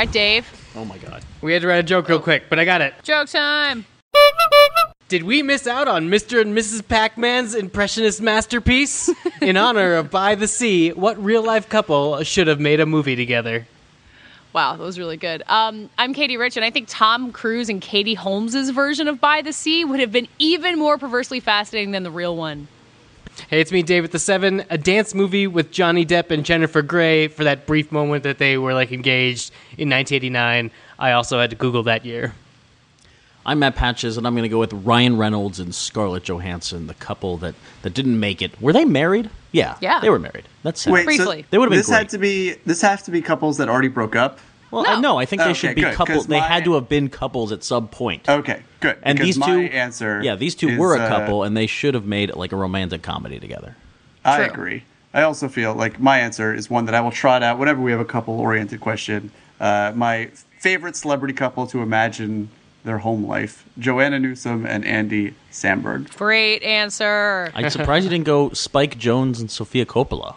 right, Dave. Oh my god. We had to write a joke real quick, but I got it. Joke time. Did we miss out on Mr. and Mrs. Pac Man's impressionist masterpiece? In honor of By the Sea, what real life couple should have made a movie together? Wow, that was really good. Um, I'm Katie Rich, and I think Tom Cruise and Katie Holmes's version of By the Sea would have been even more perversely fascinating than the real one. Hey, it's me, David the Seven. A dance movie with Johnny Depp and Jennifer Grey for that brief moment that they were like engaged in 1989. I also had to Google that year. I'm Matt Patches, and I'm going to go with Ryan Reynolds and Scarlett Johansson, the couple that, that didn't make it. Were they married? Yeah. Yeah. They were married. That's sad. Wait, Briefly. so They would've been this had to be this has to be couples that already broke up. Well, No. uh, no, I think they Okay, should be good, 'cause couples. They my- had to have been couples at some point. Okay, good. and these my two answer, Yeah, these two is, were a uh, couple, and they should have made like a romantic comedy together. I True. agree. I also feel like my answer is one that I will trot out whenever we have a couple-oriented question. Uh, my favorite celebrity couple to imagine their home life: Joanna Newsom and Andy Samberg. Great answer. I'm surprised you didn't go Spike Jonze and Sofia Coppola.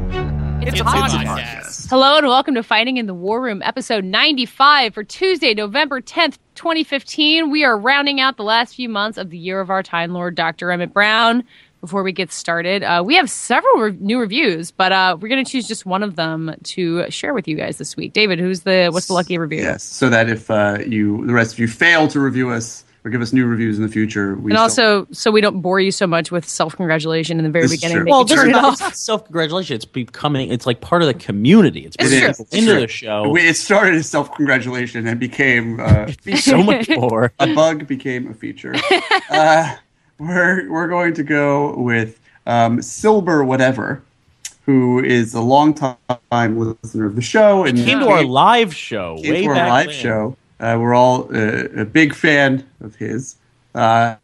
It's, a podcast. Hello and welcome to Fighting in the War Room, episode 95 for Tuesday, November 10th, 2015. We are rounding out the last few months of the year of our Time Lord, Dr. Emmett Brown. Before we get started, uh, we have several re- new reviews, but uh, we're going to choose just one of them to share with you guys this week. David, who's the what's the lucky review? Yes, so that if uh, you the rest of you fail to review us or give us new reviews in the future, we And also, so we don't bore you so much with self congratulation in the very This beginning, Well, can turn it not, off. self congratulations. It's becoming. It's like part of the community. It's It's bringing true. people It's into the show. We- it started as self congratulation and became uh, so much more. a bug became a feature. uh, we're we're going to go with um, Silber whatever, who is a long time listener of the show and Came to our live show came way to our back live then. show. Uh, we're all uh, a big fan of his. Uh,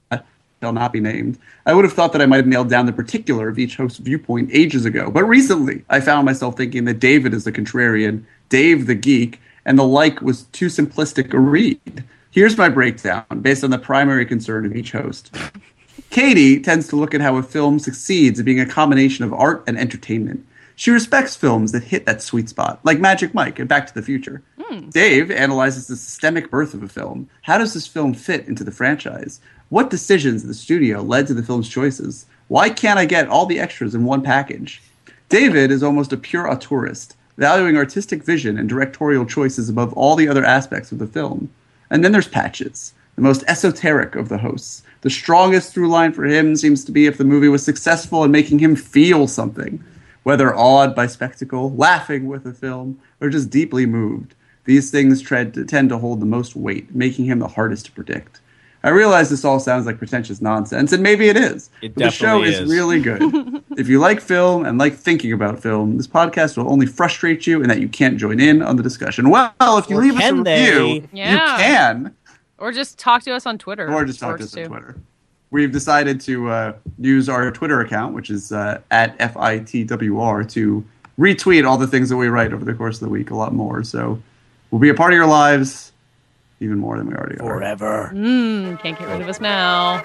shall not be named. I would have thought that I might have nailed down the particular of each host's viewpoint ages ago, but recently I found myself thinking that David is the contrarian, Dave the geek, and the like was too simplistic a read. Here's my breakdown based on the primary concern of each host. Katie tends to look at how a film succeeds at being a combination of art and entertainment. She respects films that hit that sweet spot, like Magic Mike and Back to the Future. Hmm. Dave analyzes the systemic birth of a film. How does this film fit into the franchise? What decisions in the studio led to the film's choices? Why can't I get all the extras in one package? David is almost a pure auteurist, valuing artistic vision and directorial choices above all the other aspects of the film. And then there's Patches, the most esoteric of the hosts. The strongest through line for him seems to be if the movie was successful in making him feel something, whether awed by spectacle, laughing with the film, or just deeply moved. These things tread, tend to hold the most weight, making him the hardest to predict. I realize this all sounds like pretentious nonsense, and maybe it is. It but the show is is. really good. if you like film and like thinking about film, this podcast will only frustrate you in that you can't join in on the discussion. Well, if you Or leave us a can review, Yeah. you can, Or just talk to us on Twitter. or just talk to Works us on too. Twitter. We've decided to uh, use our Twitter account, which is uh, at FITWR, to retweet all the things that we write over the course of the week a lot more. So we'll be a part of your lives even more than we already are. Forever. Mm, can't get rid of us now.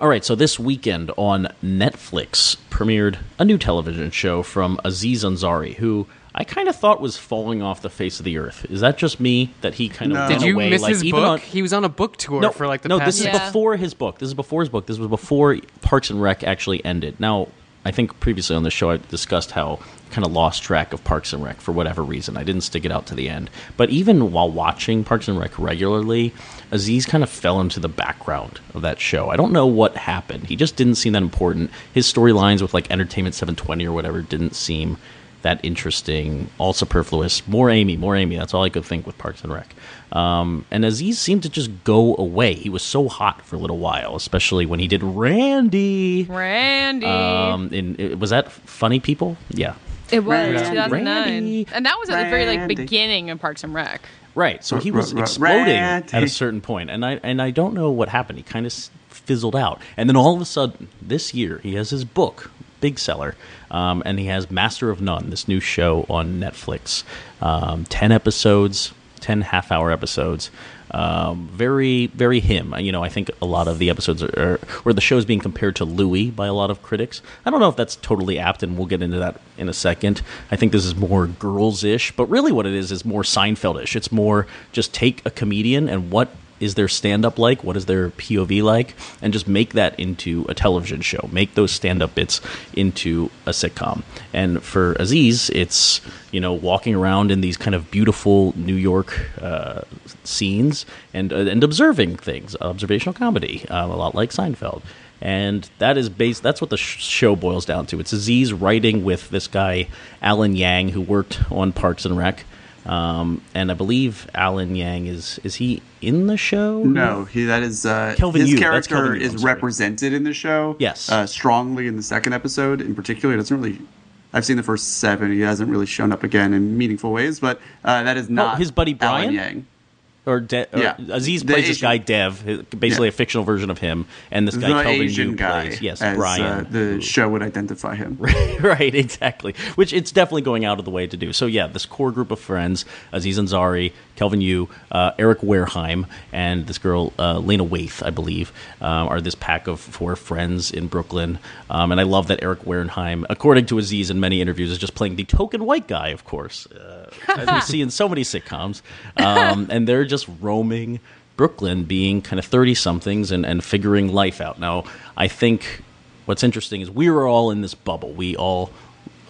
All right, so this weekend on Netflix premiered a new television show from Aziz Ansari, who I kind of thought was falling off the face of the earth. Is that just me that he kind of No. went Did you away? miss like, his even book? on- he was on a book tour no, for like the no, past. this is Yeah. before his book. This is before his book. This was before Parks and Rec actually ended. Now, I think previously on the show I discussed how kind of lost track of Parks and Rec for whatever reason. I didn't stick it out to the end. But even while watching Parks and Rec regularly, Aziz kind of fell into the background of that show. I don't know what happened. He just didn't seem that important. His storylines with like Entertainment 720 or whatever didn't seem that interesting, all superfluous. More Amy, more Amy. That's all I could think with Parks and Rec. Um, and Aziz seemed to just go away. He was so hot for a little while, especially when he did Randy. Randy. Um, in was that Funny People? Yeah, it was Randy. 2009, Randy. and that was at the very like beginning of Parks and Rec. Right. So he was r- r- exploding Randy. at a certain point, and I and I don't know what happened. He kind of fizzled out, and then all of a sudden, this year, he has his book, big seller, um, and he has Master of None, this new show on Netflix, um, ten episodes, ten half-hour episodes. Um, very, very him. You know, I think a lot of the episodes are, where the show is being compared to Louis by a lot of critics. I don't know if that's totally apt, and we'll get into that in a second. I think this is more girls-ish, but really what it is is more Seinfeld-ish. It's more just take a comedian and what is their stand-up like, what is their POV like, and just make that into a television show. Make those stand-up bits into a sitcom. And for Aziz, it's you know walking around in these kind of beautiful New York uh, scenes and uh, and observing things, observational comedy, um, a lot like Seinfeld. And that is based. That's what the sh- show boils down to. It's Aziz writing with this guy Alan Yang, who worked on Parks and Rec, um, and I believe Alan Yang is is he in the show? No, he that is uh, Kelvin his Yu, character Yu, is represented in the show. Yes. uh, strongly in the second episode in particular. It doesn't really. I've seen the first seven. He hasn't really shown up again in meaningful ways, but uh, that is not his buddy Alan Brian? Yang. Or, De- or Yeah. Aziz plays this guy Dev, basically Yeah. a fictional version of him, and this guy the Kelvin Asian Yu guy, plays yes as, Brian. Uh, the who- show would identify him. right, exactly. Which it's definitely going out of the way to do. So yeah, this core group of friends: Aziz Ansari, Kelvin Yu, uh, Eric Wareheim, and this girl uh, Lena Waithe, I believe, um, are this pack of four friends in Brooklyn. Um, and I love that Eric Wareheim, according to Aziz in many interviews, is just playing the token white guy, of course, uh, as we see in so many sitcoms. Um, and they're just roaming. Brooklyn being kind of 30 somethings and, and figuring life out. Now, I think what's interesting is we were all in this bubble. We all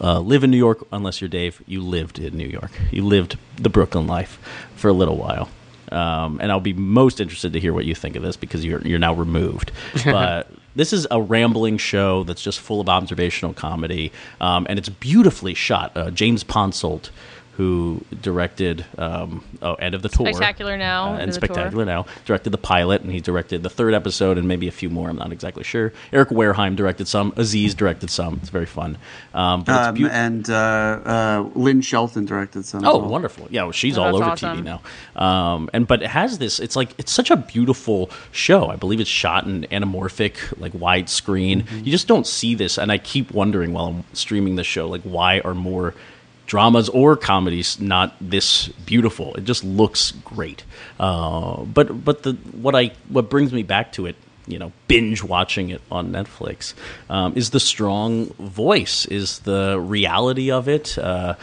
uh, live in New York, unless you're Dave. You lived in New York. You lived the Brooklyn life for a little while. Um, and I'll be most interested to hear what you think of this because you're you're now removed. But this is a rambling show that's just full of observational comedy, um, and it's beautifully shot. Uh, James Ponsoldt, who directed um, oh, End of the Tour, Spectacular Now, uh, and of the Tour. Spectacular Now, directed the pilot, and he directed the third episode and maybe a few more. I'm not exactly sure. Eric Wareheim directed some. Aziz directed some. It's very fun. Um, but it's Um, beautiful. and uh, uh, Lynn Shelton directed some. as Oh, well. wonderful! Yeah, well, she's Oh, all over awesome. TV now. Um, and but it has this. It's like it's such a beautiful show. I believe it's shot in anamorphic, like widescreen. Mm-hmm. You just don't see this, and I keep wondering while I'm streaming the show, like why are more dramas or comedies not this beautiful? It just looks great. Uh, but but the what I what brings me back to it you know binge watching it on Netflix um, is the strong voice, is the reality of it. Uh,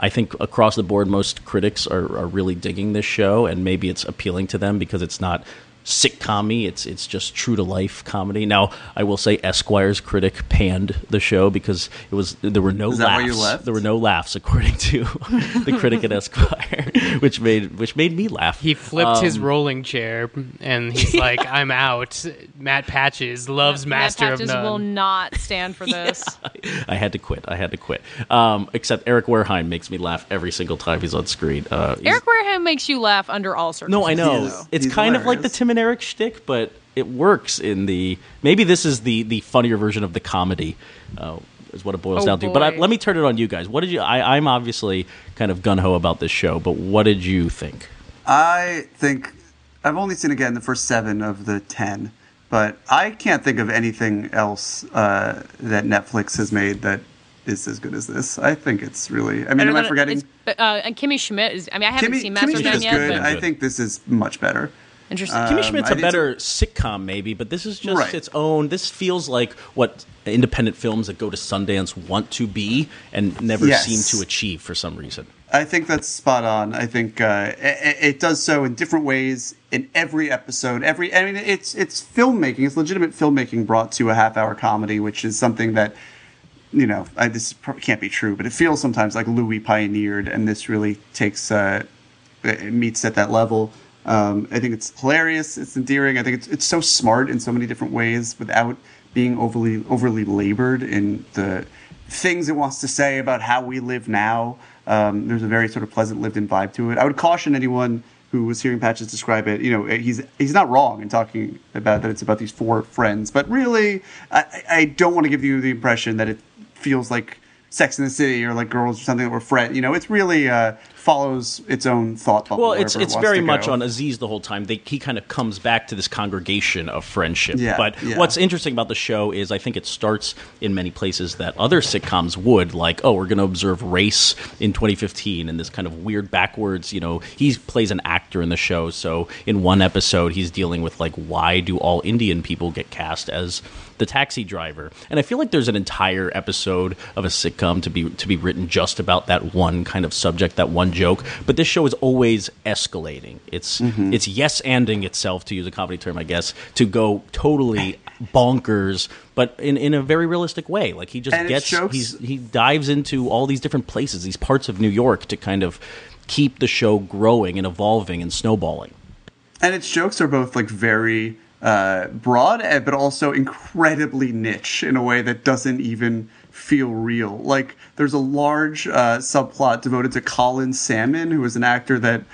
I think across the board, most critics are, are really digging this show, and maybe it's appealing to them because it's not sitcom It's it's just true to life comedy. Now, I will say Esquire's critic panned the show because it was there were no Is that laughs. why you left? There were no laughs, according to the critic at Esquire, which made which made me laugh. He flipped his Um, rolling chair and he's like, "I'm out." Matt Patches loves Master Matt of Patches None. will not stand for this. I had to quit. I had to quit. Um, except Eric Wareheim makes me laugh every single time he's on screen. Uh, he's- Eric Wareheim makes you laugh under all circumstances. No, I know. He. It's He's kind of like the hilarious. Tim and Eric shtick, but it works in the. Maybe this is the the funnier version of the comedy. Uh, is what it boils Oh, down to. But I, let me turn it on you guys. What did you? I, I'm obviously kind of gun ho about this show, but what did you think? I think I've only seen again the first seven of the ten, but I can't think of anything else uh, that Netflix has made that is as good as this. I think it's really. I mean, Better am I forgetting? it's- uh, and Kimmy Schmidt is. I mean, I haven't Kimmy, seen Master Kimmy of None Schmidt's yet, good. but I think this is much better. Interesting. Kimmy Schmidt's a better sitcom, maybe, but this is just Right. its own. This feels like what independent films that go to Sundance want to be and never Yes. seem to achieve for some reason. I think that's spot on. I think uh, it, it does so in different ways in every episode. Every I mean, it's it's filmmaking. It's legitimate filmmaking brought to a half-hour comedy, which is something that you know I, this probably can't be true, but it feels sometimes like Louis pioneered, and this really takes uh, it meets at that level. Um, I think it's hilarious. It's endearing. I think it's it's so smart in so many different ways without being overly overly labored in the things it wants to say about how we live now. Um, there's a very sort of pleasant lived-in vibe to it. I would caution anyone who was hearing Patches describe it. You know, he's he's not wrong in talking about that it's about these four friends, but really, I, I don't want to give you the impression that it feels like Sex in the City or like Girls or something that were friends. You know, it's really uh, follows its own thought bubble. Well, it's wherever it it's very much on Aziz the whole time. They, he kind of comes back to this congregation of friendship. Yeah, but yeah. what's interesting about the show is I think it starts in many places that other sitcoms would, like, oh, we're going to observe race in 2015 and this kind of weird backwards. You know, he plays an actor in the show, so in one episode he's dealing with like, why do all Indian people get cast as the taxi driver? And I feel like there's an entire episode of a sitcom to be to be written just about that one kind of subject, that one joke. But this show is always escalating. It's Mm-hmm. it's yes anding itself, to use a comedy term, I guess, to go totally bonkers, but in, in a very realistic way. Like he just And gets he dives into all these different places, these parts of New York to kind of keep the show growing and evolving and snowballing. and its jokes are both like very uh, broad, eh, but also incredibly niche in a way that doesn't even feel real. Like there's a large uh, subplot devoted to Colin Salmon, who is an actor that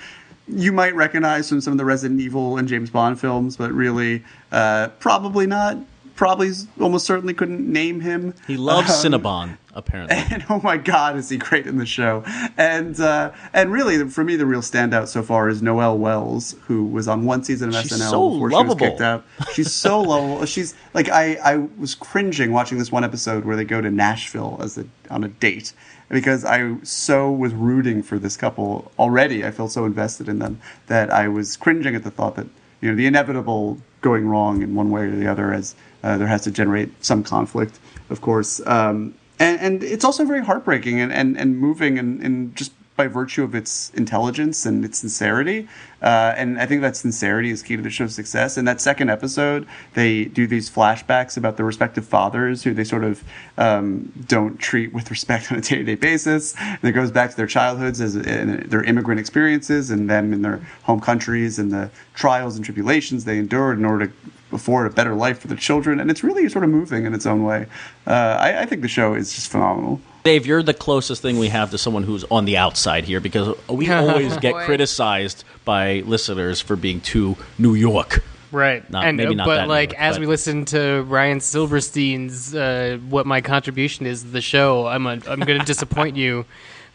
you might recognize from some of the Resident Evil and James Bond films, but really uh, probably not. Probably almost certainly couldn't name him. He loves Um, Cinnabon, apparently. and oh my god, is he great in the show? And uh, and really, for me, the real standout so far is Noelle Wells, who was on one season of She's SNL so before lovable. she was kicked out. She's so lovable. She's like I I was cringing watching this one episode where they go to Nashville as a on a date because I so was rooting for this couple already. I felt so invested in them that I was cringing at the thought that you know the inevitable going wrong in one way or the other as uh, there has to generate some conflict, of course. Um, and, and it's also very heartbreaking and, and, and moving and, and just by virtue of its intelligence and its sincerity. Uh, and I think that sincerity is key to the show's success. In that second episode, they do these flashbacks about their respective fathers who they sort of um, don't treat with respect on a day to day basis. And it goes back to their childhoods as and their immigrant experiences and them in their home countries and the trials and tribulations they endured in order to afford a better life for their children. And it's really sort of moving in its own way. Uh, I, I think the show is just phenomenal. Dave, you're the closest thing we have to someone who's on the outside here because we always get Boy. criticized by listeners for being too New York. Right, Not- and maybe uh, not but that like York, as but- we listen to Ryan Silverstein's uh, what my contribution is to the show, I'm a, I'm going to disappoint you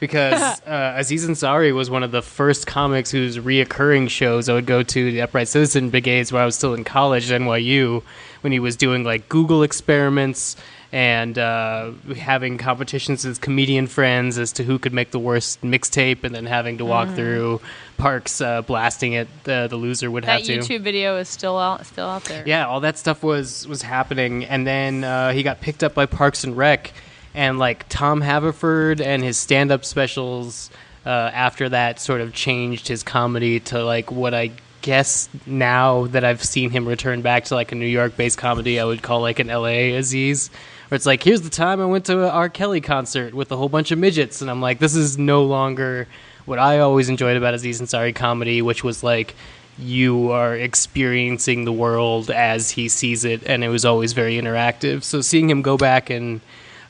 because uh, Aziz Ansari was one of the first comics whose reoccurring shows I would go to the Upright Citizen Brigades when I was still in college at NYU when he was doing like Google experiments and uh, having competitions with comedian friends as to who could make the worst mixtape, and then having to walk through parks uh, blasting it. The, the loser would That have to. That YouTube video is still out, still out there. Yeah, all that stuff was was happening, and then uh, he got picked up by Parks and Rec, and like Tom Haverford and his stand up specials. Uh, after that, sort of changed his comedy to like what I guess now that I've seen him return back to like a New York based comedy, I would call like an LA Aziz. Where it's like, here's the time I went to a R. Kelly concert with a whole bunch of midgets, and I'm like, this is no longer what I always enjoyed about Aziz Ansari comedy, which was like you are experiencing the world as he sees it, and it was always very interactive. So seeing him go back and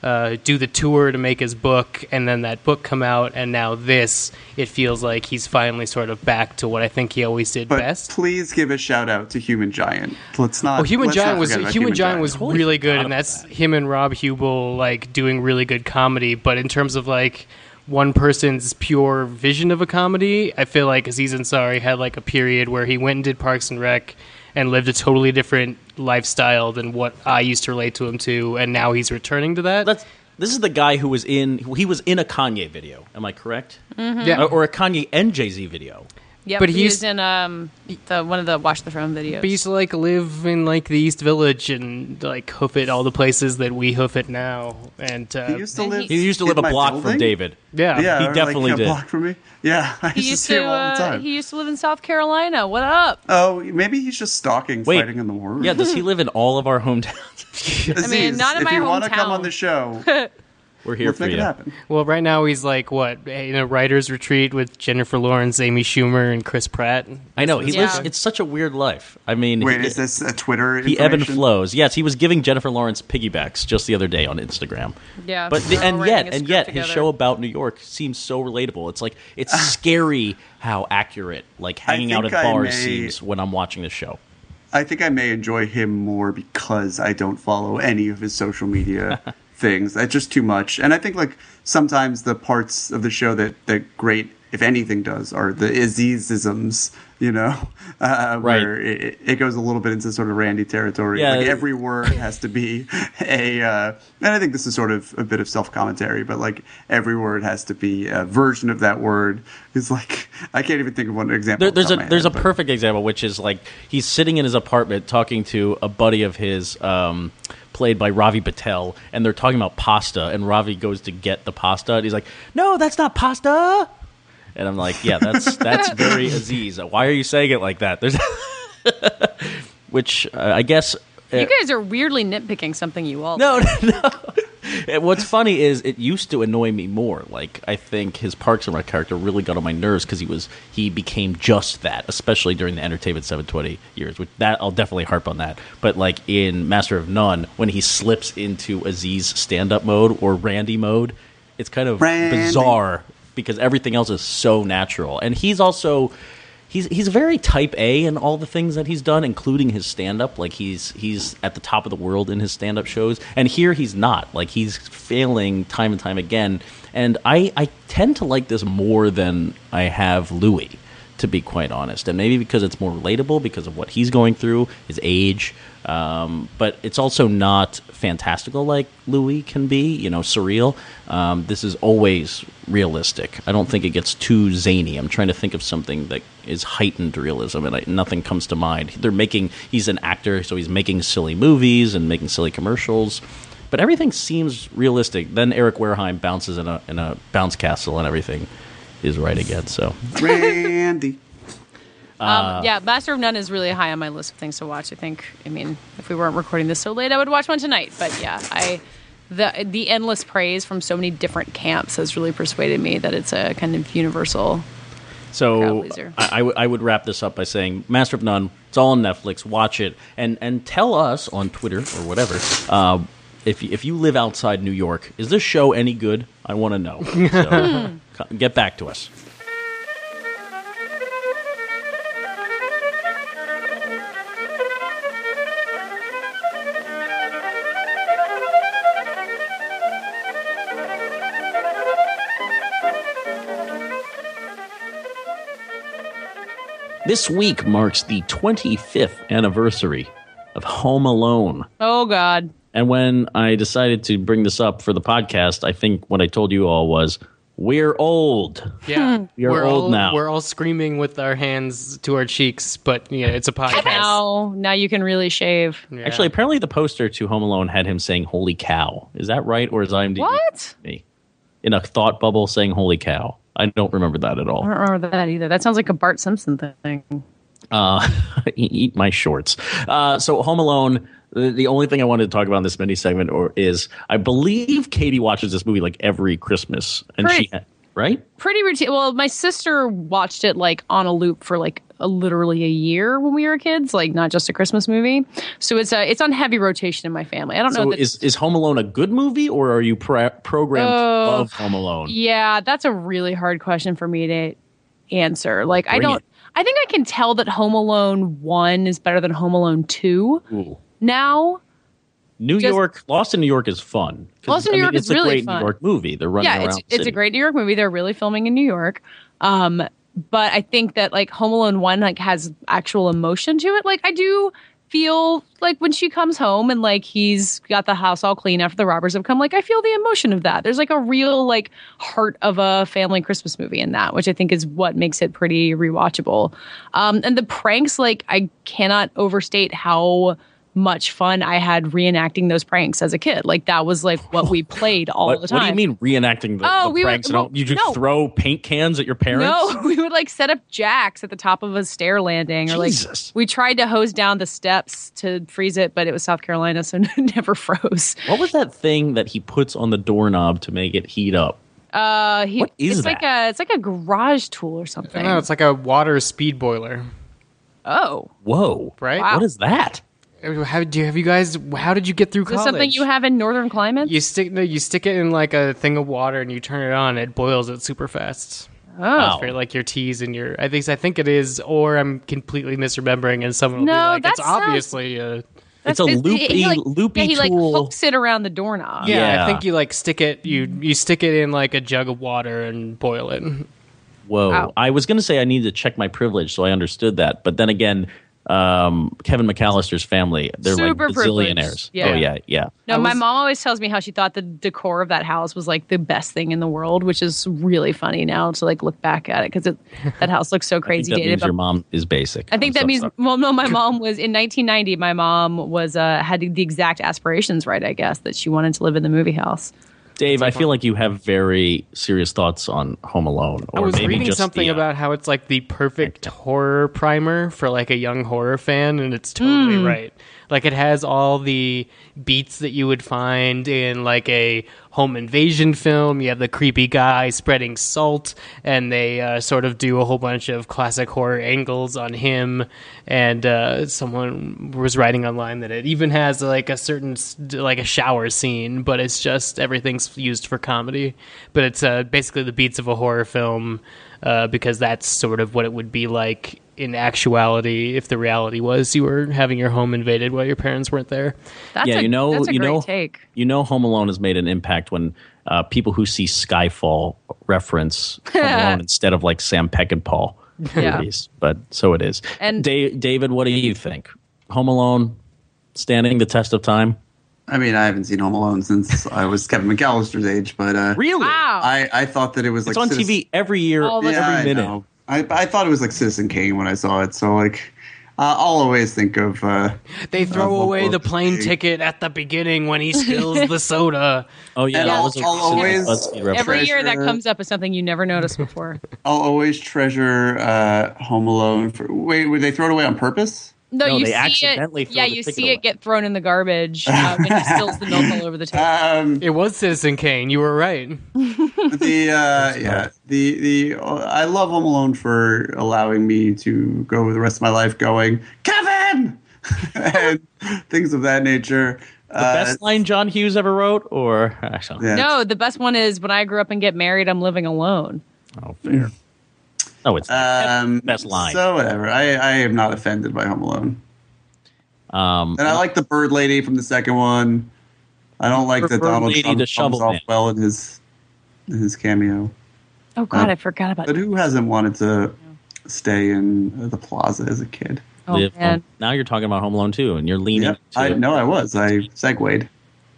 uh, do the tour to make his book, and then that book come out, and now this, it feels like he's finally sort of back to what I think he always did But best. please give a shout out to Human Giant. Let's not. Oh, Human Giant was forget Human, about Giant was Totally really good, and that's that. him and Rob Huebel like doing really good comedy. But in terms of like one person's pure vision of a comedy, I feel like Aziz Ansari had like a period where he went and did Parks and Rec and lived a totally different lifestyle than what I used to relate to him to, and now he's returning to that. That's, this is the guy who was in he was in a Kanye video. Am I correct? Mm-hmm. yeah, Or, or a Kanye and Jay Z video. Yep, But he he's- was in um the one of the Watch the Throne videos. But he used to like live in like the East Village and like hoof it all the places that we hoof it now. And uh, He used to live. he- He used to live a block building? from David. yeah, Yeah, He definitely like, a did. block from me. Yeah, I he used used to see him all the uh, he used to live in South Carolina. What up? oh, maybe he's just stalking, Wait. fighting in the war. Yeah, does he live in all of our hometowns? I mean, not in if my you want to come on the show, We're here Let's for make you. it happen. Well, right now he's like what in a writers' retreat with Jennifer Lawrence, Amy Schumer, and Chris Pratt. I know he Yeah. lives. It's such a weird life. I mean, Wait, he, is this a Twitter? he ebb and flows. Yes, he was giving Jennifer Lawrence piggybacks just the other day on Instagram. Yeah, but the, and yet and script yet his show about New York seems so relatable. It's like it's scary how accurate like hanging out at think I bars may- seems when I'm watching the show. I think I may enjoy him more because I don't follow any of his social media things. That's just too much. And I think like sometimes the parts of the show that that great, if anything, does are the Azizisms. You know, uh, where it, it goes a little bit into sort of Randy territory. Yeah. Like every word has to be a, uh, and I think this is sort of a bit of self commentary, but like every word has to be a version of that word. Is like I can't even think of one example. There, there's a my there's a but- perfect example, which is like he's sitting in his apartment talking to a buddy of his, um, played by Ravi Patel, and they're talking about pasta, and Ravi goes to get the pasta, and he's like, "No, that's not pasta." And I'm like, "Yeah, that's that's very Aziz. Why are you saying it like that?" There's, which uh, I guess. You guys are weirdly nitpicking something you all. No, no, no. And What's funny is it used to annoy me more. Like I think his Parks and Rec character really got on my nerves because he was he became just that, especially during the Entertainment 720 years. Which that I'll definitely harp on that. But like in Master of None, when he slips into Aziz stand up mode or Randy mode, it's kind of Randy. bizarre because everything else is so natural. And he's also he's he's very type A in all the things that he's done, including his stand up. Like he's he's at the top of the world in his stand up shows, and here he's not. Like he's failing time and time again. And I I tend to like this more than I have Louis, to be quite honest. And maybe because it's more relatable because of what he's going through, his age. Um, but it's also not fantastical like Louis can be, you know, surreal. Um, this is always realistic. I don't think it gets too zany. I'm trying to think of something that is heightened realism, and I, nothing comes to mind. They're making, he's an actor, so he's making silly movies and making silly commercials. But everything seems realistic. Then Eric Wareheim bounces in a in a bounce castle, and everything is right again. So Randy. Uh, Um, yeah, Master of None is really high on my list of things to watch. I think. I mean, if we weren't recording this so late, I would watch one tonight. But yeah, I the the endless praise from so many different camps has really persuaded me that it's a kind of universal. So. I, I w- I would wrap this up by saying Master of None. It's all on Netflix. Watch it and and tell us on Twitter or whatever uh, if you, if you live outside New York. Is this show any good? I want to know. So, get back to us. This week marks the 25th anniversary of Home Alone. Oh God, And when I decided to bring this up for the podcast, I think what I told you all was, we're old. Yeah, We are we're old all, now. We're all screaming with our hands to our cheeks, but yeah, it's a podcast. now now you can really shave. Yeah. Actually, apparently the poster to Home Alone had him saying "Holy cow." Is that right, or is IMDb What? me in a thought bubble saying "Holy cow"? I don't remember that at all. I don't remember that either. That sounds like a Bart Simpson thing. Uh, eat my shorts. Uh, so Home Alone. The, the only thing I wanted to talk about in this mini segment or is I believe Katie watches this movie like every Christmas, and she Right. right. Pretty routine. Well, my sister watched it like on a loop for like a, literally a year when we were kids, like not just a Christmas movie. So it's a it's on heavy rotation in my family. I don't know So that is is Home Alone a good movie, or are you programmed to Oh. love Home Alone? Yeah, that's a really hard question for me to answer. Like, I don't. it. I think I can tell that Home Alone One is better than Home Alone Two Ooh. now. New Just- York, Lost in New York is fun. Lost in I New mean, York it's is a great fun. New York movie. They're running Yeah, around. it's it's a great New York movie. They're really filming in New York. Um, but I think that like Home Alone One like has actual emotion to it. Like I do feel like when she comes home and like he's got the house all clean after the robbers have come like i feel the emotion of that there's like a real like heart of a family christmas movie in that which i think is what makes it pretty rewatchable um and the pranks like i cannot overstate how much fun I had reenacting those pranks as a kid. Like that was like what we played all What, the time. what do you mean reenacting the, Oh, the we would- pranks? and well, all- you just no. throw paint cans at your parents? No, we would like set up jacks at the top of a stair landing, or like Jesus. we tried to hose down the steps to freeze it, but it was South Carolina, so it never froze. What was that thing that he puts on the doorknob to make it heat up? Uh, he, What is it's like that? a it's like a garage tool or something. don't. It's like a water speed boiler, oh, Whoa! right? Wow. What is that? How do you, have you guys? How did you get through is this college? something you have in northern climates? You stick no, you stick it in like a thing of water and you turn it on. It boils it super fast. oh, Wow. For like your teas and your, I think I think it is, or I'm completely misremembering, and someone will No, be like, that "It's sounds- obviously." Uh, It's a That's- loopy, he, like, loopy yeah, he like tool. hooks it around the doorknob. yeah, Yeah. I think you like stick it. You you stick it in like a jug of water and boil it. Whoa! Wow. I was going to say I need to check my privilege, so I understood that. But then again, um, Kevin McAllister's family—they're like Super privileged. bazillionaires. Yeah. Oh yeah, yeah. No, I my mom always tells me how she thought the decor of that house was like the best thing in the world, which is really funny now to like look back at it because that house looks so I think crazy that dated. means but- your mom is basic. I think I'm that so means sorry. well, no. My mom was in 1990. My mom was uh, had the exact aspirations right. I guess that she wanted to live in the movie house. Dave, I feel like you have very serious thoughts on Home Alone. Or I was maybe reading just something the, uh, about how it's like the perfect horror primer for like a young horror fan, and it's totally Hmm. right. Like it has all the beats that you would find in like a home invasion film. You have the creepy guy spreading salt, and they uh, sort of do a whole bunch of classic horror angles on him. And uh, someone was writing online that it even has like a certain like a shower scene, but it's just everything's used for comedy. But it's uh, basically the beats of a horror film uh, because that's sort of what it would be like in actuality if the reality was you were having your home invaded while your parents weren't there. That's yeah, a, you know, that's a you know, take. you know, Home Alone has made an impact when uh, people who see Skyfall reference Home Alone instead of like Sam Peckinpah Yeah. movies. But so it is. And- Da- David, what do you think? Home Alone standing the test of time? I mean, I haven't seen Home Alone since I was Kevin McAllister's age, but uh, Really? Wow. I, I thought that it was It's like on Citizen- TV every year, All of us- Yeah, every minute. Know. I, I thought it was like Citizen Kane when I saw it. So like, uh, I'll always think of. Uh, They throw Uh, away the plane okay. ticket at the beginning when he spills the soda. Oh yeah, And that I'll- was a I'll always- BuzzFeed reference. Every year that comes up is something you never noticed before. I'll always treasure uh, Home Alone. For, wait, would they throw it away on purpose? No, No, you they see accidentally it. throw Yeah, the you see away. it get thrown in the garbage uh, when he spills the milk all over the table. Um, It was Citizen Kane. You were right. the uh, yeah, the the uh, I love Home Alone for allowing me to go the rest of my life going Kevin and things of that nature. The best line John Hughes ever wrote, or actually, yeah. no, the best one is when I grew up and get married, I'm living alone. oh fair. No, it's Um, best line. So whatever. I, I am not offended by Home Alone, um, and I like the bird lady from the second one. I don't like that Donald Lady, Trump the comes shovel off man. well in his in his cameo. Oh God, Uh, I forgot about that. But who hasn't wanted to stay in the plaza as a kid? Oh man. Now you're talking about Home Alone too, and you're leaning. Yep. to I it. know I was. I segued.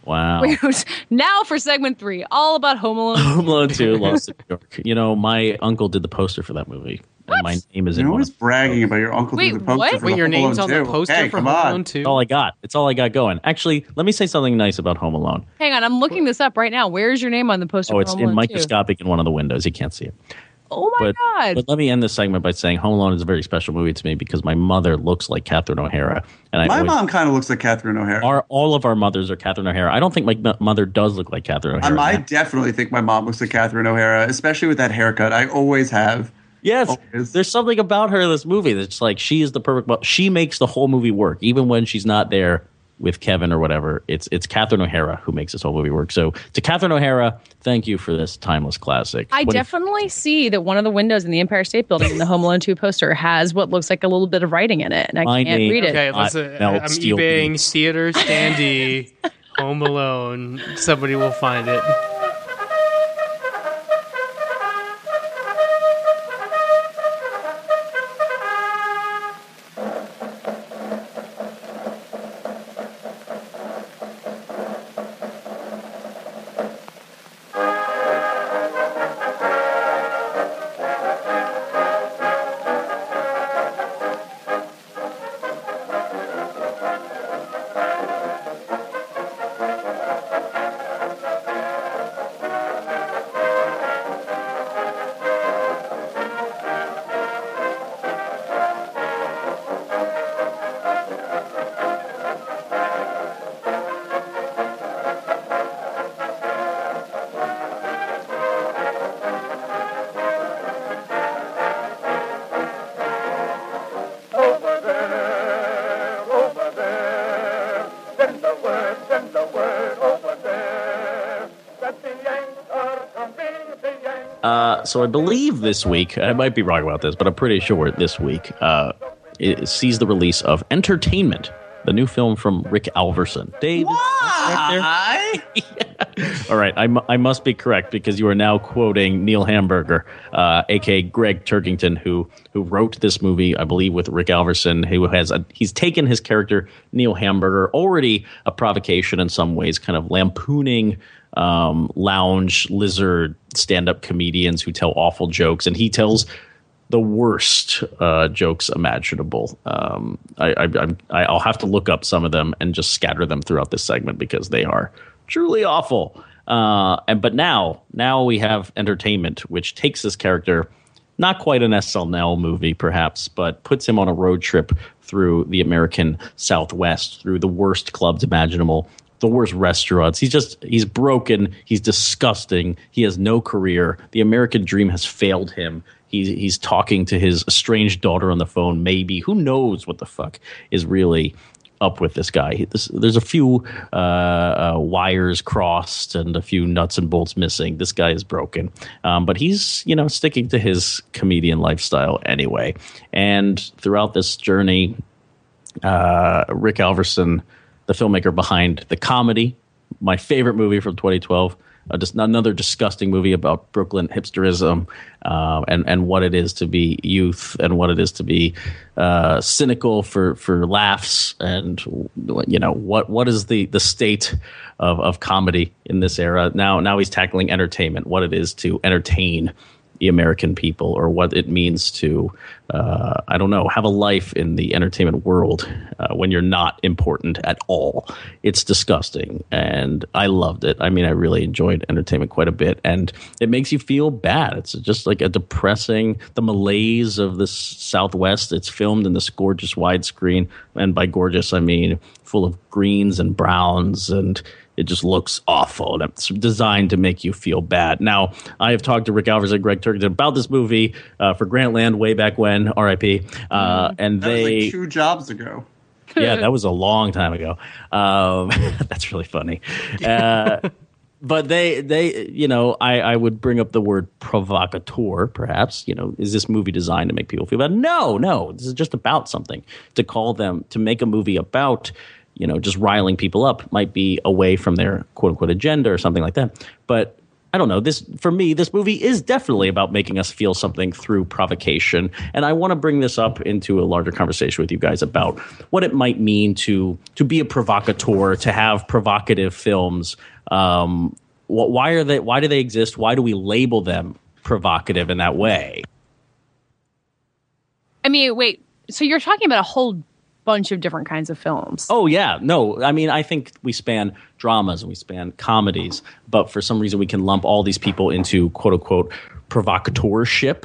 Wow. now for segment three, all about Home Alone. Home Alone 2, Lost in New York. You know, my uncle did the poster for that movie. And my name is in You're one always of bragging about your uncle Wait, doing the poster what? for Wait, your Home name's Alone on the poster Hey, for Home on. Alone 2. It's all I got. It's all I got going. Actually, let me say something nice about Home Alone. Hang on, I'm looking this up right now. Where's your name on the poster? Oh, for it's Home in Alone 2? microscopic in one of the windows. You can't see it. Oh my But, God. but let me end this segment by saying Home Alone is a very special movie to me because my mother looks like Catherine O'Hara, and I My always- mom kind of looks like Catherine O'Hara. Our, all of our mothers are Catherine O'Hara. I don't think my mother does look like Catherine O'Hara. Um, I definitely think my mom looks like Catherine O'Hara, especially with that haircut. I always have. Yes, Always. there's something about her in this movie that's like she is the perfect. She makes the whole movie work, even when she's not there with Kevin or whatever. It's it's Catherine O'Hara who makes this whole movie work. So to Catherine O'Hara, thank you for this timeless classic. I What if- definitely see that one of the windows in the Empire State Building in the Home Alone 2 poster has what looks like a little bit of writing in it, and I My can't name- read it. Okay, Not let's. Uh, melt I'm steel eBaying beams. theater standee, Home Alone. Somebody will find it. Uh, so I believe this week, I might be wrong about this, but I'm pretty sure this week uh, it sees the release of Entertainment, the new film from Rick Alverson. Dave, Why? All right, I, I must be correct because you are now quoting Neil Hamburger, uh, aka Gregg Turkington, who who wrote this movie, I believe, with Rick Alverson. Who has a, he's taken his character Neil Hamburger, already a provocation in some ways, kind of lampooning um, lounge lizard stand up comedians who tell awful jokes, and he tells the worst uh, jokes imaginable. Um, I, I, I'm, I- I'll have to look up some of them and just scatter them throughout this segment because they are truly awful. Uh, and but now, now we have entertainment, which takes this character, not quite an SNL movie, perhaps, but puts him on a road trip through the American Southwest, through the worst clubs imaginable, the worst restaurants. He's just he's broken. He's disgusting. He has no career. The American dream has failed him. He's he's talking to his estranged daughter on the phone. Maybe who knows what the fuck is really up with this guy. He- This, there's a few uh, uh, wires crossed and a few nuts and bolts missing. This guy is broken, um, but he's you know sticking to his comedian lifestyle anyway. And throughout this journey, uh, Rick Alverson, the filmmaker behind the comedy, my favorite movie from 2012. Just another disgusting movie about Brooklyn hipsterism uh, and and what it is to be youth and what it is to be uh, cynical for for laughs and you know what what is the the state of of comedy in this era? Now now he's tackling entertainment what it is to entertain the American people or what it means to, uh, I don't know, have a life in the entertainment world uh, when you're not important at all. It's disgusting. And I loved it. I mean, I really enjoyed entertainment quite a bit. And it makes you feel bad. It's just like a depressing, the malaise of this Southwest. It's filmed in this gorgeous widescreen. And by gorgeous, I mean full of greens and browns and it just looks awful. And it's designed to make you feel bad. Now, I have talked to Rick Alverson and Gregg Turkington about this movie uh, for Grantland way back when, RIP. Uh, and That was they, like two jobs ago. yeah, that was a long time ago. Um, that's really funny. Uh, but they, they, you know, I, I would bring up the word provocateur, perhaps. You know, is this movie designed to make people feel bad? No, no. This is just about something. To call them, to make a movie about, you know, just riling people up might be away from their quote unquote agenda or something like that. But I don't know. This for me, this movie is definitely about making us feel something through provocation, and I want to bring this up into a larger conversation with you guys about what it might mean to to be a provocateur, to have provocative films. Um, wh- why are they? Why do they exist? Why do we label them provocative in that way? I mean, wait. So you're talking about a whole bunch of different kinds of films. Oh yeah, no. I mean, I think we span dramas and we span comedies, but for some reason we can lump all these people into quote unquote provocateurship.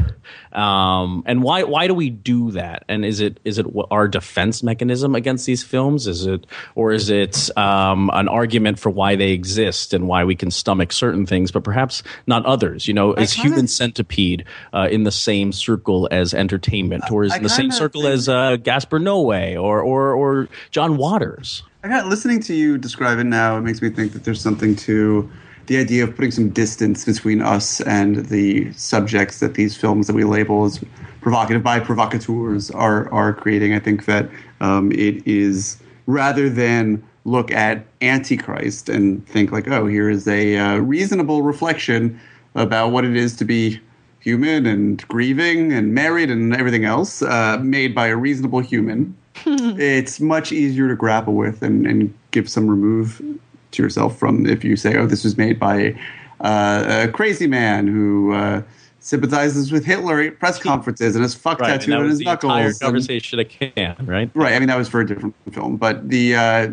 Um, and why why do we do that? And is it is it our defense mechanism against these films? Is it or is it um, an argument for why they exist and why we can stomach certain things, but perhaps not others? You know, is kinda- Human Centipede uh, in the same circle as entertainment, or is I in the same circle as uh, Gaspar Noé or or or John Waters? I got listening to you describe it now. It makes me think that there's something to the idea of putting some distance between us and the subjects that these films that we label as provocative by provocateurs are are creating. I think that um, it is rather than look at Antichrist and think like, oh, here is a uh, reasonable reflection about what it is to be human and grieving and married and everything else, uh, made by a reasonable human it's much easier to grapple with and, and give some remove to yourself from if you say, "Oh, this was made by uh, a crazy man who uh, sympathizes with Hitler at press conferences and has fuck Right, and tattooed on his the knuckles." entire and- conversation at can, right? Right. I mean, that was for a different film, but the uh,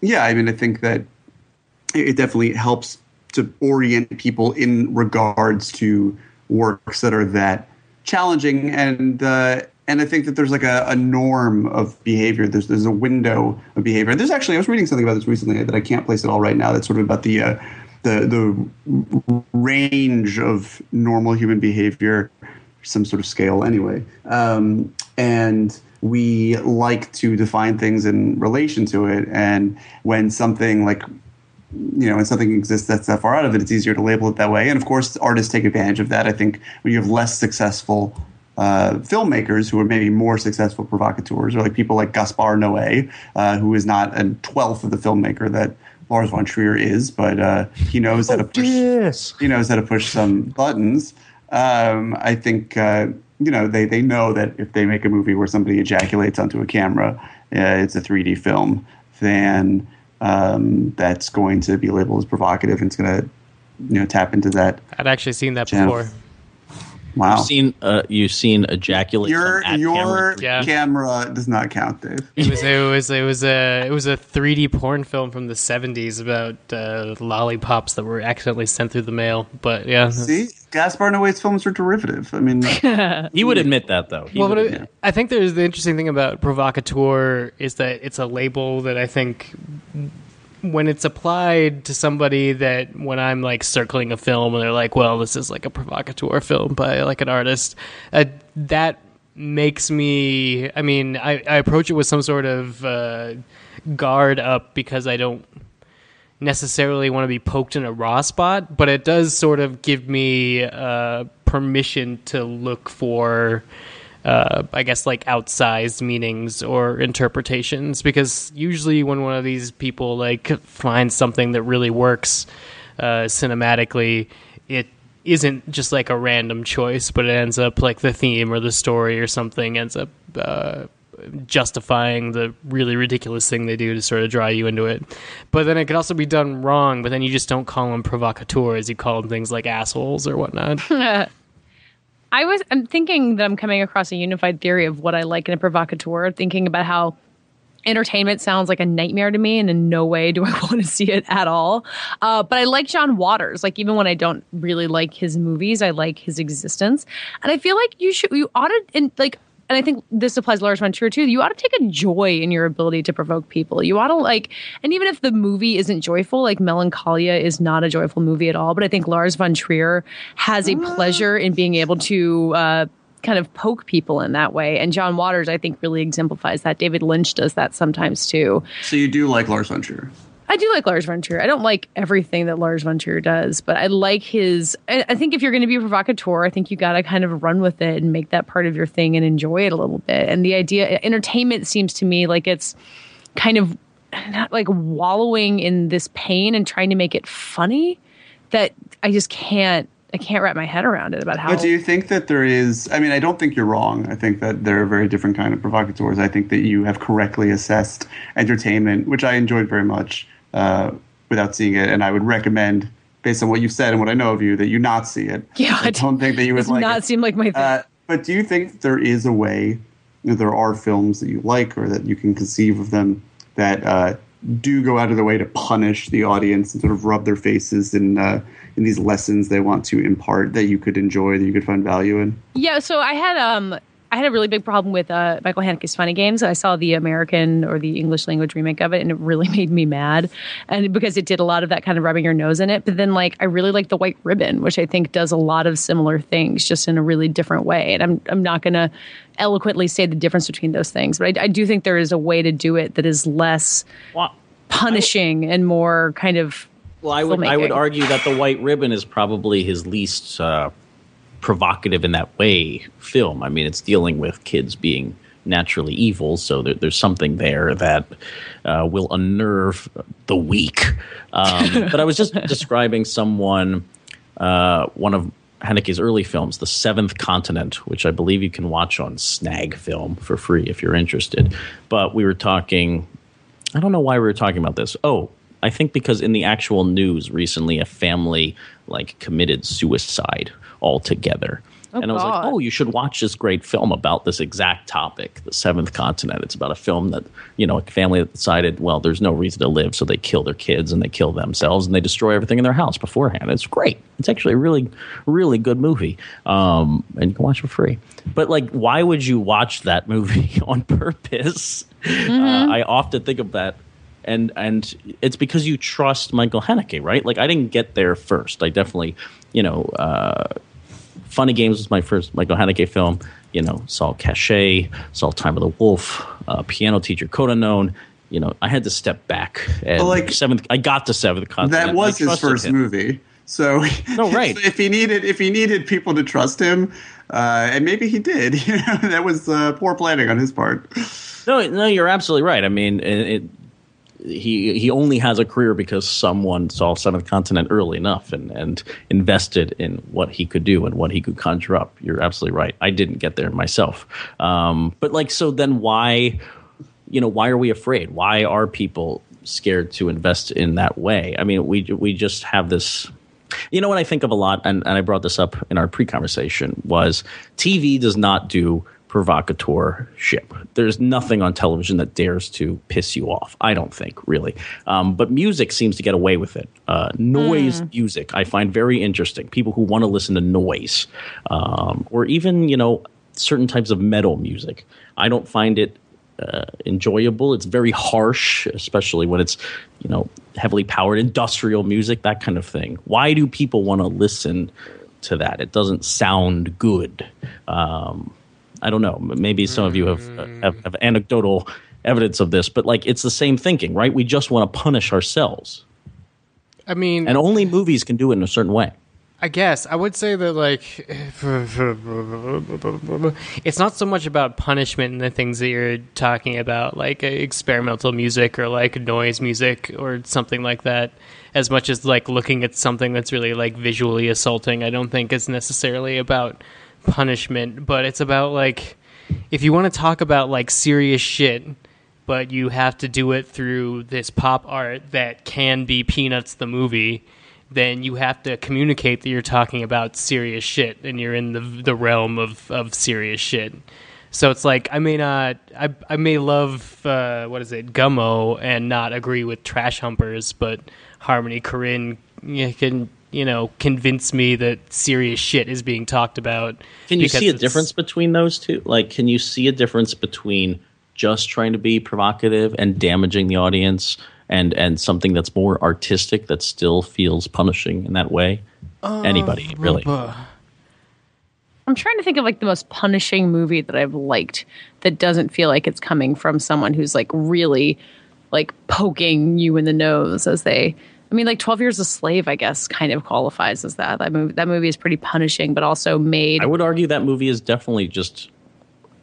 yeah, I mean, I think that it it definitely helps to orient people in regards to works that are that challenging and. Uh, and I think that there's like a, a norm of behavior. There's there's a window of behavior. There's actually I was reading something about this recently that I can't place it all right now. That's sort of about the uh, the the range of normal human behavior, some sort of scale anyway. Um, and we like to define things in relation to it. And when something like you know, when something exists that's that far out of it, it's easier to label it that way. And of course, artists take advantage of that. I think when you have less successful uh, filmmakers who are maybe more successful provocateurs, or like people like Gaspar Noé, uh, who is not a twelfth of the filmmaker that Lars von Trier is, but uh, he knows how to push. Yes. He knows how to push some buttons. Um, I think uh, you know they they know that if they make a movie where somebody ejaculates onto a camera, uh, it's a 3D film, then um, that's going to be labeled as provocative and it's going to you know tap into that. I'd actually seen that Channel. before. Wow. You've seen uh, you've seen ejaculate. your at your camera. Yeah. camera does not count, Dave. It was it was it was a it was a 3D porn film from the 70s about uh, lollipops that were accidentally sent through the mail. But yeah, See, Gaspar Noé's films are derivative. I mean, He would admit that though. He well, but admit- it, I think there's the interesting thing about provocateur is that it's a label that I think when it's applied to somebody that when I'm like circling a film and they're like, well, this is like a provocateur film by like an artist, uh, that makes me. I mean, I, I approach it with some sort of uh, guard up because I don't necessarily want to be poked in a raw spot, but it does sort of give me uh, permission to look for, uh, I guess, like outsized meanings or interpretations. Because usually, when one of these people like finds something that really works uh, cinematically, it isn't just like a random choice, but it ends up like the theme or the story or something ends up. Uh, justifying the really ridiculous thing they do to sort of draw you into it. But then it could also be done wrong, but then you just don't call them provocateurs. You call them things like assholes or whatnot. I was I'm thinking that I'm coming across a unified theory of what I like in a provocateur, thinking about how entertainment sounds like a nightmare to me and in no way do I want to see it at all. Uh, but I like John Waters. Like even when I don't really like his movies, I like his existence. And I feel like you should you ought to and like and I think this applies to Lars von Trier too. You ought to take a joy in your ability to provoke people. You ought to like, and even if the movie isn't joyful, like Melancholia is not a joyful movie at all. But I think Lars von Trier has a pleasure in being able to uh, kind of poke people in that way. And John Waters, I think, really exemplifies that. David Lynch does that sometimes too. so you do like Lars von Trier. I do like Lars von Trier. I don't like everything that Lars von Trier does, but I like his. I, I think if you're going to be a provocateur, I think you got to kind of run with it and make that part of your thing and enjoy it a little bit. And the idea, entertainment seems to me like it's kind of not like wallowing in this pain and trying to make it funny that I just can't. I can't wrap my head around it about how. But do you think that there is? I mean, I don't think you're wrong. I think that there are very different kind of provocateurs. I think that you have correctly assessed entertainment, which I enjoyed very much uh, without seeing it, and I would recommend, based on what you said and what I know of you, that you not see it. Yeah, I don't think that you would does like not it. seem like my thing. Uh, but do you think there is a way? You know, there are films that you like, or that you can conceive of them that uh, do go out of their way to punish the audience and sort of rub their faces in uh, in these lessons they want to impart that you could enjoy, that you could find value in. Yeah, so I had um I had a really big problem with uh, Michael Haneke's Funny Games. I saw the American or the English language remake of it, and it really made me mad. And because it did a lot of that kind of rubbing your nose in it. But then, like, I really like the White Ribbon, which I think does a lot of similar things, just in a really different way. And I'm I'm not gonna eloquently say the difference between those things, but I, I do think there is a way to do it that is less Well, punishing and more kind of Well, I would I would argue that the White Ribbon is probably his least uh, provocative in that way film. I mean, it's dealing with kids being naturally evil, so there, there's something there that uh, will unnerve the weak. Um, but I was just describing someone, uh, one of Haneke's early films, The Seventh Continent, which I believe you can watch on Snag Film for free if you're interested. But we were talking I don't know why we were talking about this. Oh, I think because in the actual news recently, a family like committed suicide altogether. and I was like, oh, you should watch this great film about this exact topic, The Seventh Continent. It's about a film that, you know, a family that decided, well, there's no reason to live, so they kill their kids and they kill themselves and they destroy everything in their house beforehand. It's great. It's actually a really, really good movie. Um, and you can watch it for free. But, like, why would you watch that movie on purpose? Uh, I often think of that and and it's because you trust Michael Haneke, right? Like I didn't get there first. I definitely, you know, uh, Funny Games was my first Michael Haneke film. You know, saw Caché, saw Time of the Wolf, uh, Piano Teacher Code Unknown. you know, I had to step back. And like, seventh, I got to seventh continent. that was his first him. movie. So No, right. if he needed if he needed people to trust him, uh, and maybe he did, you know, that was uh, poor planning on his part. No, no, you're absolutely right. I mean, it, he he only has a career because someone saw Seventh Continent early enough and and invested in what he could do and what he could conjure up. You're absolutely right. I didn't get there myself, um, but like, so then why, you know, why are we afraid? Why are people scared to invest in that way? I mean, we we just have this. You know what I think of a lot, and, and I brought this up in our pre-conversation, was TV does not do provocateur ship. There's nothing on television that dares to piss you off. I don't think really, um, but music seems to get away with it. Uh, noise music I find very interesting. People who want to listen to noise, um, or even you know certain types of metal music. I don't find it uh, enjoyable. It's very harsh, especially when it's you know heavily powered industrial music, that kind of thing. Why do people want to listen to that? It doesn't sound good. Um, I don't know. Maybe some of you have, have have anecdotal evidence of this, but like it's the same thinking, right? We just want to punish ourselves, I mean, and only movies can do it in a certain way. I guess I would say that like it's not so much about punishment and the things that you're talking about, like uh, experimental music or like noise music or something like that, as much as like looking at something that's really like visually assaulting. I don't think it's necessarily about punishment, but it's about like if you want to talk about like serious shit but you have to do it through this pop art that can be Peanuts the movie, then you have to communicate that you're talking about serious shit and you're in the the realm of, of serious shit. So it's like I may not, I I may love uh, what is it, Gummo, and not agree with Trash Humpers, but Harmony you can you know convince me that serious shit is being talked about. Can you see a difference between those two? Like, can you see a difference between just trying to be provocative and damaging the audience, and and something that's more artistic that still feels punishing in that way? Uh, Anybody really? I'm trying to think of like the most punishing movie that I've liked that doesn't feel like it's coming from someone who's like really like poking you in the nose as they I mean like 12 Years a Slave I guess kind of qualifies as that. That movie that movie is pretty punishing but also made I would argue that movie is definitely just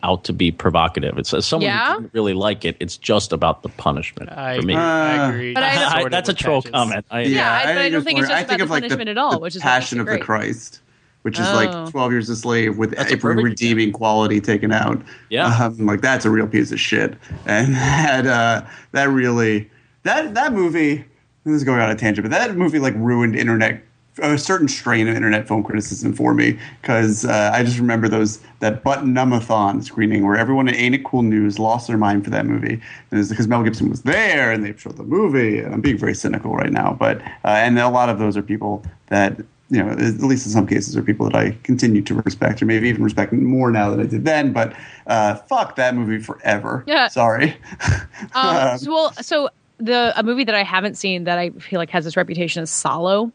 out to be provocative. It's as someone Yeah? who didn't really like it. It's just about the punishment I, for me. I agree. But I- I- that's a troll Patches. comment. I, Yeah, I- but I don't think it's more- just about the like punishment at all, the which is Passion of the. Christ, which is Oh. like Twelve Years a Slave with That's every perfect redeeming quality taken out. Yeah. um, like that's a real piece of shit, and that uh, that really that that movie. This is going on a tangent, but that movie like ruined internet a certain strain of internet film criticism for me because uh, I just remember those that Butt-Numb-A-Thon screening where everyone at Ain't It Cool News lost their mind for that movie, and it's because Mel Gibson was there and they showed the movie. And I'm being very cynical right now, but uh, and a lot of those are people that you know, at least in some cases, are people that I continue to respect, or maybe even respect more now than I did then. But uh, fuck that movie forever. Yeah. Sorry. Um, so, well, so the a movie that I haven't seen that I feel like has this reputation is Salò,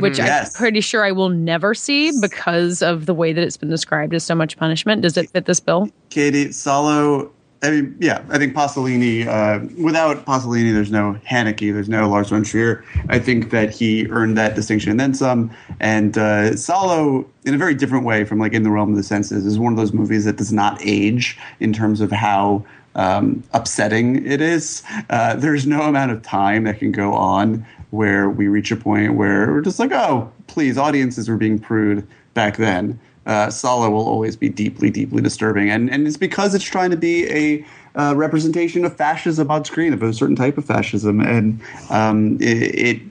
which Yes. I'm pretty sure I will never see because of the way that it's been described as so much punishment. Does it fit this bill? Katey Salò. I mean, yeah, I think Pasolini. Uh, without Pasolini, there's no Haneke, there's no Lars von Trier. I think that he earned that distinction and then some. And uh, Salò, in a very different way from like In the Realm of the Senses, is one of those movies that does not age in terms of how um, upsetting it is. Uh, there's no amount of time that can go on where we reach a point where we're just like, oh, please, audiences were being prude back then. Uh, Salò will always be deeply, deeply disturbing, and and it's because it's trying to be a uh, representation of fascism on screen, of a certain type of fascism, and um, it, it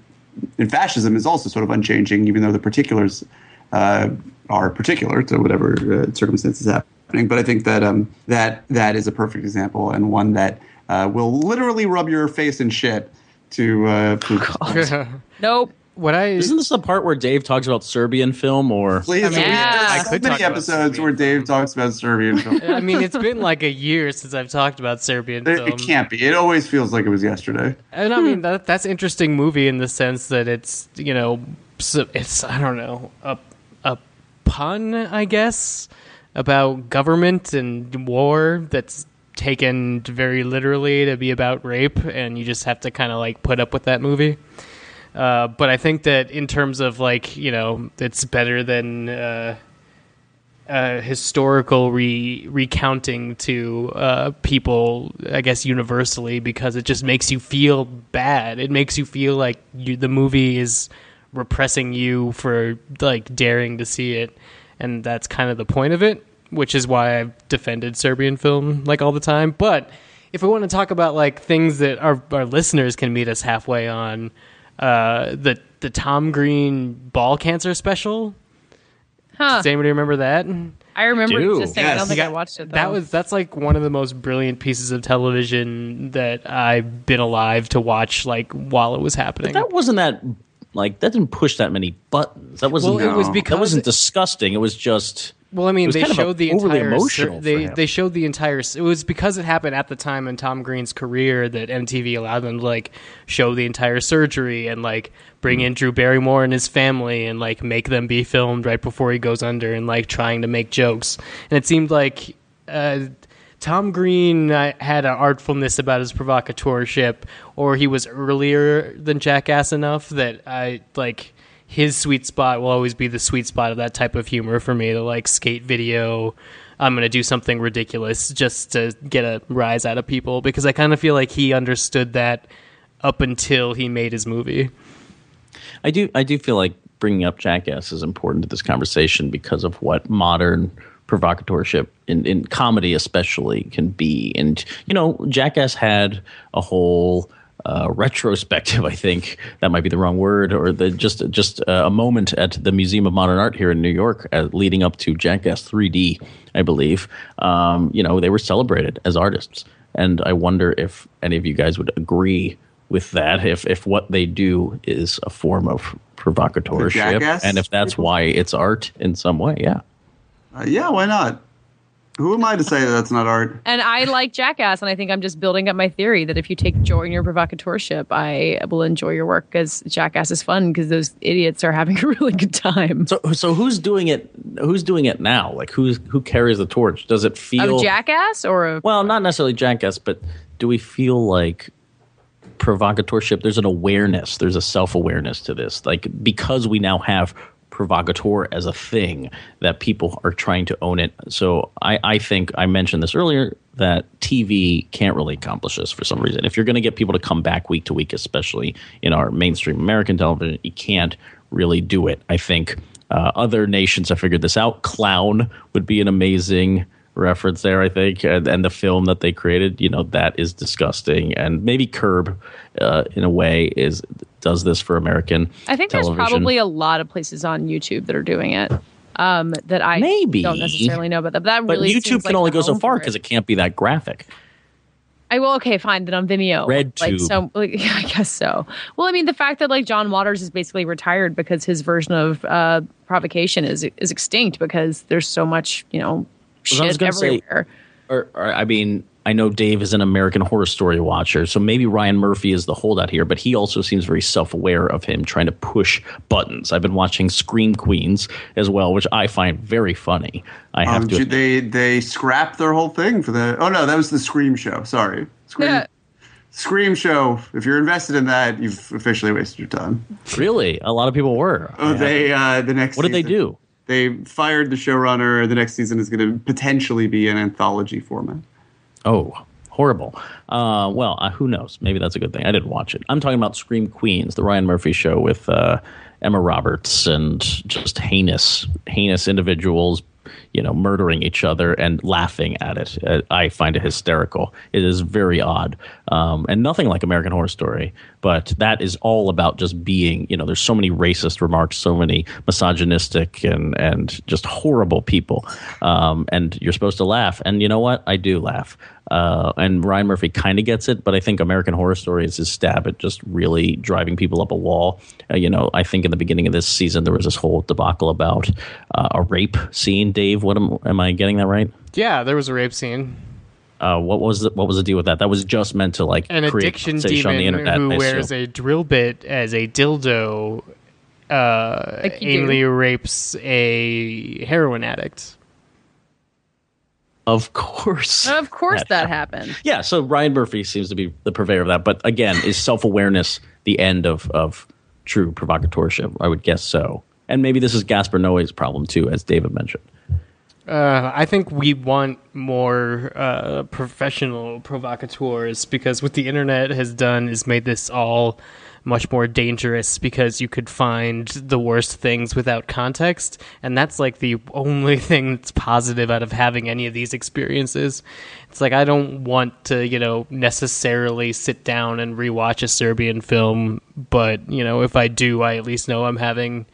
and fascism is also sort of unchanging, even though the particulars uh, are particular to whatever uh, circumstance is happening. But I think that um, that that is a perfect example and one that uh, will literally rub your face in shit to uh, prove. Nope. what I Isn't this the part where Dave talks about Serbian film or Please, I mean, Yeah. there's I so many talk episodes Serbian where Dave talks about Serbian film. I mean, it's been like a year since I've talked about Serbian It, film. it can't be. It always feels like it was yesterday. And I mean that that's interesting movie in the sense that it's you know it's I don't know a a pun I guess about government and war that's taken very literally to be about rape, and you just have to kind of like put up with that movie. Uh, but I think that in terms of like you know, it's better than uh, historical re- recounting to uh, people, I guess universally, because it just makes you feel bad. It makes you feel like you, the movie is repressing you for like daring to see it, and that's kind of the point of it. Which is why I've defended Serbian film like all the time. But if we want to talk about like things that our our listeners can meet us halfway on, uh, the the Tom Green ball cancer special. Huh. Does anybody remember that? I remember do. existing. I don't Yes. think I watched it. Though. That was that's like one of the most brilliant pieces of television that I've been alive to watch. Like while it was happening. That wasn't that like that didn't push that many buttons. That wasn't. well, it was because that wasn't disgusting. It was just. Well, I mean, they kind of showed the overly entire. emotional for they him. they showed the entire. It was because it happened at the time in Tom Green's career that MTV allowed them to like show the entire surgery and like bring in Drew Barrymore and his family and like make them be filmed right before he goes under and like trying to make jokes. And it seemed like. Uh, Tom Green uh, had an artfulness about his provocateurship, or he was earlier than Jackass enough that I like his sweet spot will always be the sweet spot of that type of humor for me. The like skate video, I'm gonna do something ridiculous just to get a rise out of people because I kind of feel like he understood that up until he made his movie. I do. I do feel like bringing up Jackass is important to this conversation because of what modern provocateurship in, in comedy, especially, can be. And you know, Jackass had a whole uh, retrospective. I think that might be the wrong word, or the just just uh, a moment at the Museum of Modern Art here in New York, uh, leading up to Jackass 3D, I believe. Um, you know, they were celebrated as artists, and I wonder if any of you guys would agree with that if if what they do is a form of provocateurship and if that's why it's art in some way yeah Uh, yeah, why not? Who am I to say that that's not art? And I like Jackass, and I think I'm just building up my theory that if you take joy in your provocateurship, I will enjoy your work because Jackass is fun because those idiots are having a really good time. so so who's doing it who's doing it now like who's who carries the torch does it feel Of Jackass or of well not necessarily jackass but do we feel like provocateurship there's an awareness there's a self-awareness to this like because we now have provocateur as a thing that people are trying to own it. So i i think i mentioned this earlier that tv can't really accomplish this for some reason. If you're going to get people to come back week to week especially in our mainstream american television you can't really do it. I think uh, other nations have figured this out. Klown would be an amazing reference there, I think, and, and the film that they created, you know, that is disgusting. And maybe Curb, uh, in a way, is does this for American. I think television. there's probably a lot of places on YouTube that are doing it. Um, that I Maybe. don't necessarily know about that. But that But really YouTube can like only go so far because it. it can't be that graphic. I will okay, fine. Then on Vimeo, Red like so, like, I guess so. Well, I mean, the fact that like John Waters is basically retired because his version of uh, provocation is is extinct because there's so much you know Well, I was shit gonna say- everywhere. Or, or I mean, I know Dave is an American Horror Story watcher, so maybe Ryan Murphy is the holdout here, but he also seems very self-aware of him trying to push buttons. I've been watching Scream Queens as well, which I find very funny. I have Um, to. they they scrapped their whole thing for the. Oh no, that was the Scream show. Sorry, Scream. Yeah. Scream show. If you're invested in that, you've officially wasted your time. really, a lot of people were. Oh, Yeah. they uh, the next. What did they do? They fired the showrunner. The next season is going to potentially be an anthology format. Oh, horrible. Uh, well, uh, who knows? Maybe that's a good thing. I didn't watch it. I'm talking about Scream Queens, the Ryan Murphy show with uh, Emma Roberts and just heinous, heinous individuals, you know, murdering each other and laughing at it. Uh, I find it hysterical. It is very odd um, and nothing like American Horror Story. But that is all about just being, you know, there's so many racist remarks, so many misogynistic and and just horrible people, um, and you're supposed to laugh. And you know what? I do laugh. Uh, and Ryan Murphy kind of gets it, but I think American Horror Story is his stab at just really driving people up a wall. Uh, you know, I think in the beginning of this season there was this whole debacle about uh, a rape scene. Dave, what am, am I getting that right? Yeah, there was a rape scene. Uh, what was the, what was the deal with that? That was just meant to like An create addiction sensation on the demon internet. who I wears assume. a drill bit as a dildo uh, Like you rapes a heroin addict. Of course. Of course That that happened. Yeah, so Ryan Murphy seems to be the purveyor of that. But again, is self awareness the end of, of true provocateurship? I would guess so. And maybe this is Gaspar Noé's problem too, as David mentioned. Uh, I think we want more uh, professional provocateurs because what the internet has done is made this all much more dangerous because you could find the worst things without context, and that's like the only thing that's positive out of having any of these experiences. It's like I don't want to, you know, necessarily sit down and rewatch a Serbian film, but you know, if I do, I at least know I'm having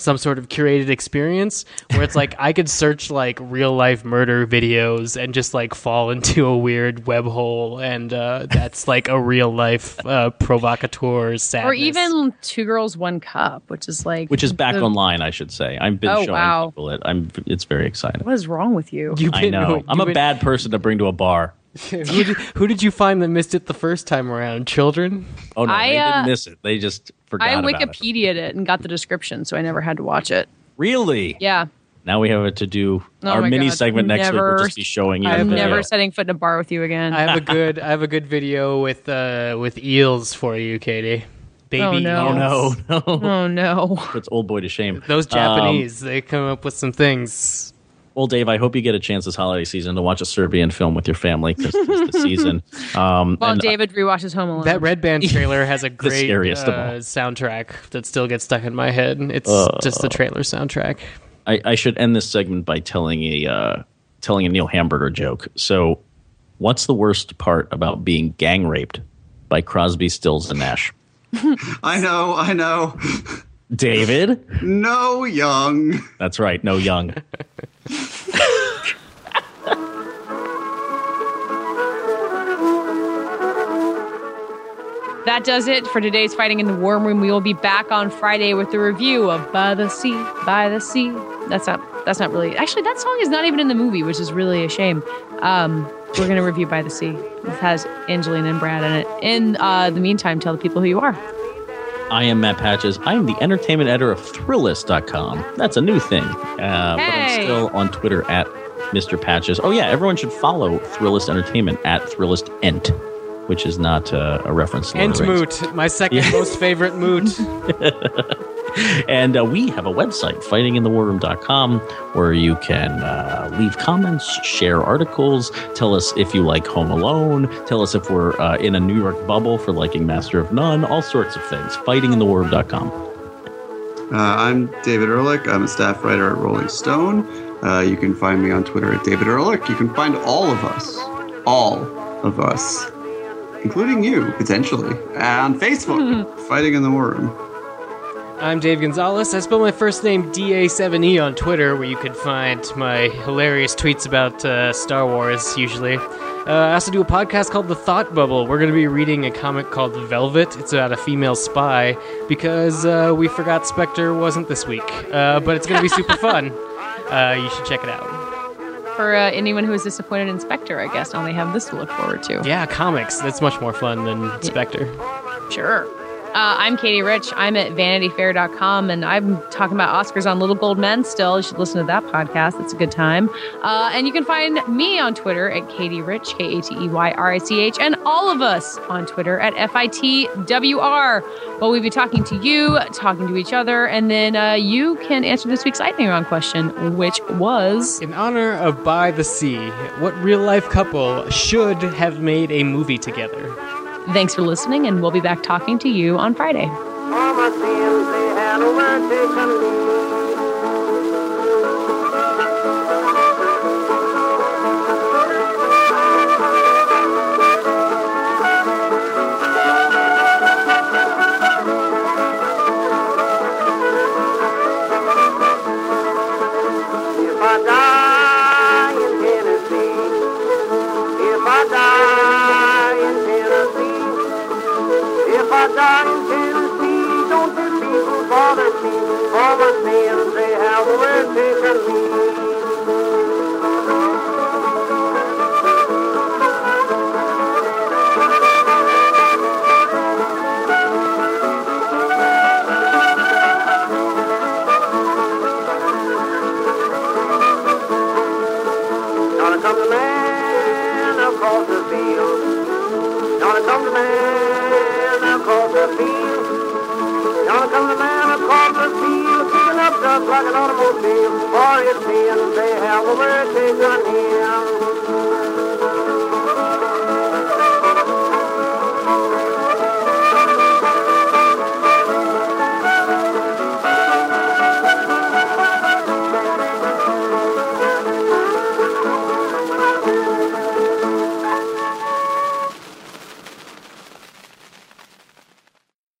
some sort of curated experience where it's like I could search like real life murder videos and just like fall into a weird web hole, and uh, that's like a real life uh, provocateur sadness. Or even Two Girls, One Cup, which is like. Which is back the- online, I should say. I've been Oh, showing wow. people it. I'm. It's very exciting. What is wrong with you? You've I know. you've I'm a been- bad person to bring to a bar. who, did, who did you find that missed it the first time around? Children? Oh no, I, they uh, didn't miss it. They just forgot I about it. Wikipedia'd it and got the description, so I never had to watch it. Really? Yeah. Now we have it to do. Oh Our mini God. segment next week Never- will just be showing you. I the I'm have a- video. never setting foot in a bar with you again. I have a good I have a good video with uh, with eels for you, Katey. Baby Oh, no. eels. Oh no, no. oh no. Puts Oldboy to shame. Those Um, Japanese, they come up with some things. Well, Dave, I hope you get a chance this holiday season to watch a Serbian film with your family because it's the season. Um, Well, and David rewatches Home Alone. That Red Band trailer has a great scariest uh, soundtrack that still gets stuck in my head. It's just the trailer soundtrack. I, I should end this segment by telling a uh, telling a Neil Hamburger joke. So, what's the worst part about being gang raped by Crosby, Stills, and Nash? I know, I know. David, No young. that's right, no young. That does it for today's Fighting in the War Room. We will be back on Friday with the review of By the Sea, By the Sea. That's not that's not really actually that song is not even in the movie, which is really a shame. Um, we're gonna review By the Sea. It has Angelina and Brad in it. In uh, the meantime, tell the people who you are. I am Matt Patches. I am the entertainment editor of Thrillist.com. That's a new thing. Uh, But I'm still on Twitter at Mr. Patches. Oh, yeah, everyone should follow Thrillist Entertainment at Thrillist Ent, which is not uh, a reference to Lord Ent of the Rings. Moot, my second Yeah. most favorite moot. And uh, we have a website, fightinginthewarroom.com, where you can uh, leave comments, share articles, tell us if you like Home Alone, tell us if we're uh, in a New York bubble for liking Master of None, all sorts of things. Fightinginthewarroom.com. Uh, I'm David Ehrlich. I'm a staff writer at Rolling Stone. Uh, you can find me on Twitter at David Ehrlich. You can find all of us, all of us, including you, potentially, on Facebook, Fighting in the War Room. I'm Dave Gonzalez. I spell my first name DA7E on Twitter, where you can find my hilarious tweets about uh, Star Wars, usually. Uh, I also do a podcast called The Thought Bubble. We're going to be reading a comic called Velvet. It's about a female spy, because uh, we forgot Spectre wasn't this week. Uh, but it's going to be super fun. Uh, you should check it out. For uh, anyone who is disappointed in Spectre, I guess they have this to look forward to. Yeah, comics. That's much more fun than Spectre. Sure. Uh, I'm Katey Rich. I'm at vanityfair.com, and I'm talking about Oscars on Little Gold Men still. You should listen to that podcast. It's a good time. Uh, and you can find me on Twitter at Katey Rich, K A T E Y R I C H, and all of us on Twitter at FITWR. Well, we'll be talking to you, talking to each other, and then uh, you can answer this week's lightning round question, which was. In honor of By the Sea, what real life couple should have made a movie together? Thanks for listening, and we'll be back talking to you on Friday. Field. Down comes the man across the field, kicking up dust like an automobile. For his sins they have overtaken him.